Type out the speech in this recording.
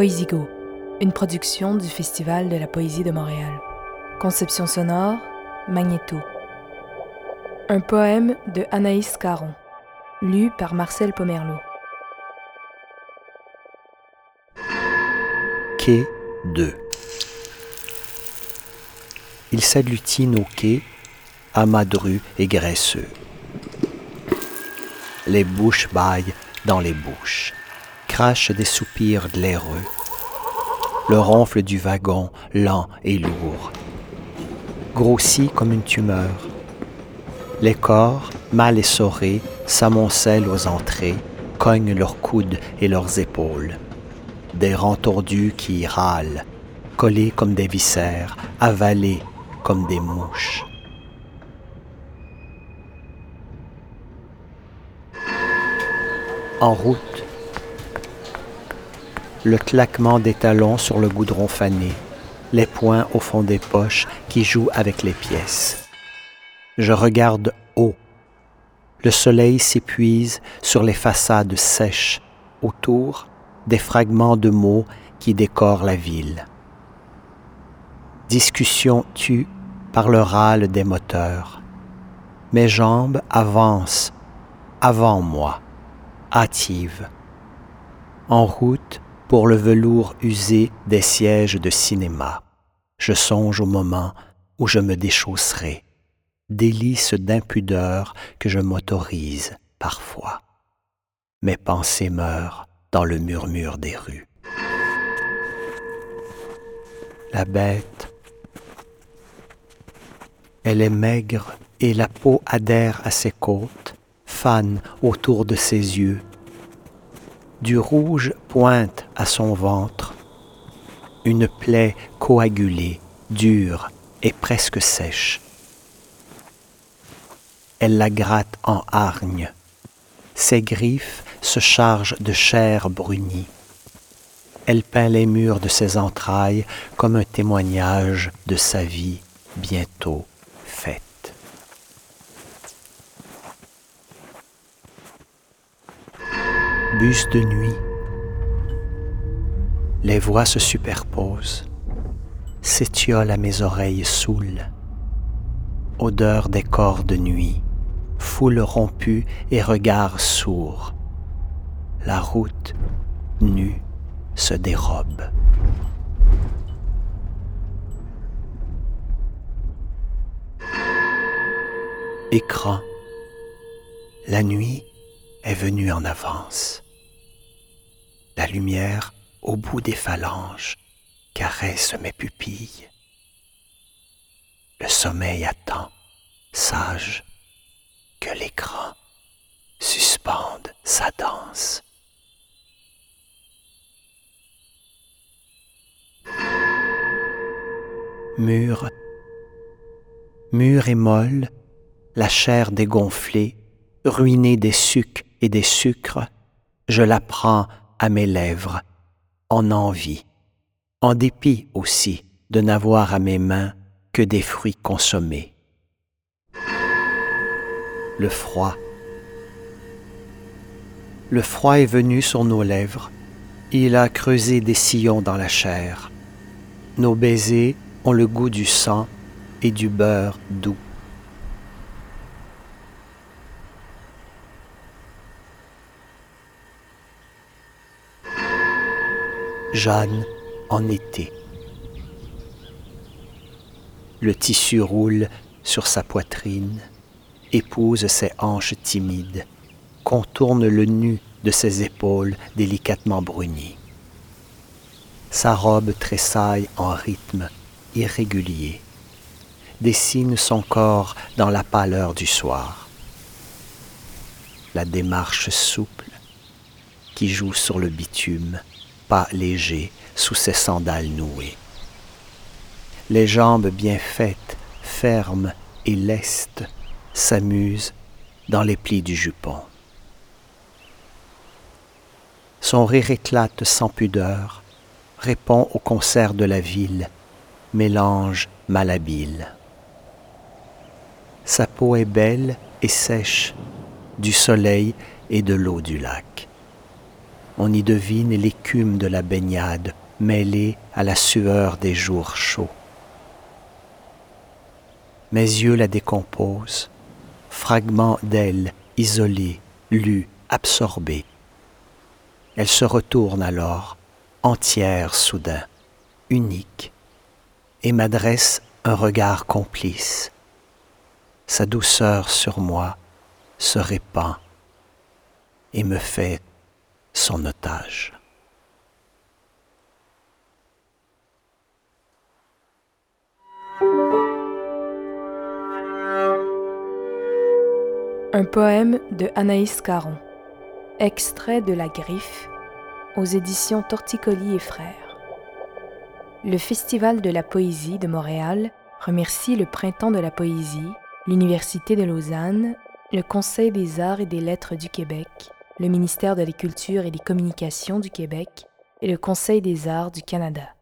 Poésigo, une production du Festival de la Poésie de Montréal. Conception sonore, Magnéto. Un poème de Anaïs Caron, lu par Marcel Pomerleau. Quai 2 Il s'agglutine au quai, amadru et graisseux. Les bouches baillent dans les bouches, des soupirs glaireux. Le ronfle du wagon, lent et lourd, grossit comme une tumeur. Les corps, mal essorés, s'amoncellent aux entrées, cognent leurs coudes et leurs épaules. Des rangs tordus qui râlent, collés comme des viscères, avalés comme des mouches. En route, le claquement des talons sur le goudron fané, les poings au fond des poches qui jouent avec les pièces. Je regarde haut. Le soleil s'épuise sur les façades sèches, autour des fragments de mots qui décorent la ville. Discussion tue par le râle des moteurs. Mes jambes avancent avant moi hâtive. En route pour le velours usé des sièges de cinéma, je songe au moment où je me déchausserai, délice d'impudeur que je m'autorise parfois. Mes pensées meurent dans le murmure des rues. La bête, elle est maigre et la peau adhère à ses côtes, fan autour de ses yeux. Du rouge pointe à son ventre, une plaie coagulée, dure et presque sèche. Elle la gratte en hargne. Ses griffes se chargent de chair brunie. Elle peint les murs de ses entrailles comme un témoignage de sa vie bientôt faite. bus de nuit. Les voix se superposent, s'étiolent à mes oreilles saoules. Odeur des corps de nuit, foule rompue et regard sourd. La route, nue, se dérobe. Écran. La nuit est venue en avance. La lumière, au bout des phalanges, caresse mes pupilles. Le sommeil attend, sage, que l'écran suspende sa danse. Mûre, mûre et molle, la chair dégonflée, ruinée des sucs et des sucres, je la prends à mes lèvres, en envie, en dépit aussi de n'avoir à mes mains que des fruits consommés. Le froid. Le froid est venu sur nos lèvres, il a creusé des sillons dans la chair. Nos baisers ont le goût du sang et du beurre doux. Jeanne en été. Le tissu roule sur sa poitrine, épouse ses hanches timides, contourne le nu de ses épaules délicatement brunies. Sa robe tressaille en rythme irrégulier, dessine son corps dans la pâleur du soir. La démarche souple qui joue sur le bitume pas léger sous ses sandales nouées. Les jambes bien faites, fermes et lestes s'amusent dans les plis du jupon. Son rire éclate sans pudeur, répond au concert de la ville, mélange malhabile. Sa peau est belle et sèche du soleil et de l'eau du lac on y devine l'écume de la baignade mêlée à la sueur des jours chauds. Mes yeux la décomposent, fragments d'elle isolés, lus, absorbés. Elle se retourne alors, entière soudain, unique, et m'adresse un regard complice. Sa douceur sur moi se répand et me fait son otage. Un poème de Anaïs Caron. Extrait de La Griffe aux éditions Torticolis et Frères. Le Festival de la poésie de Montréal remercie le Printemps de la poésie, l'Université de Lausanne, le Conseil des arts et des lettres du Québec, le ministère de la Culture et des Communications du Québec et le Conseil des arts du Canada.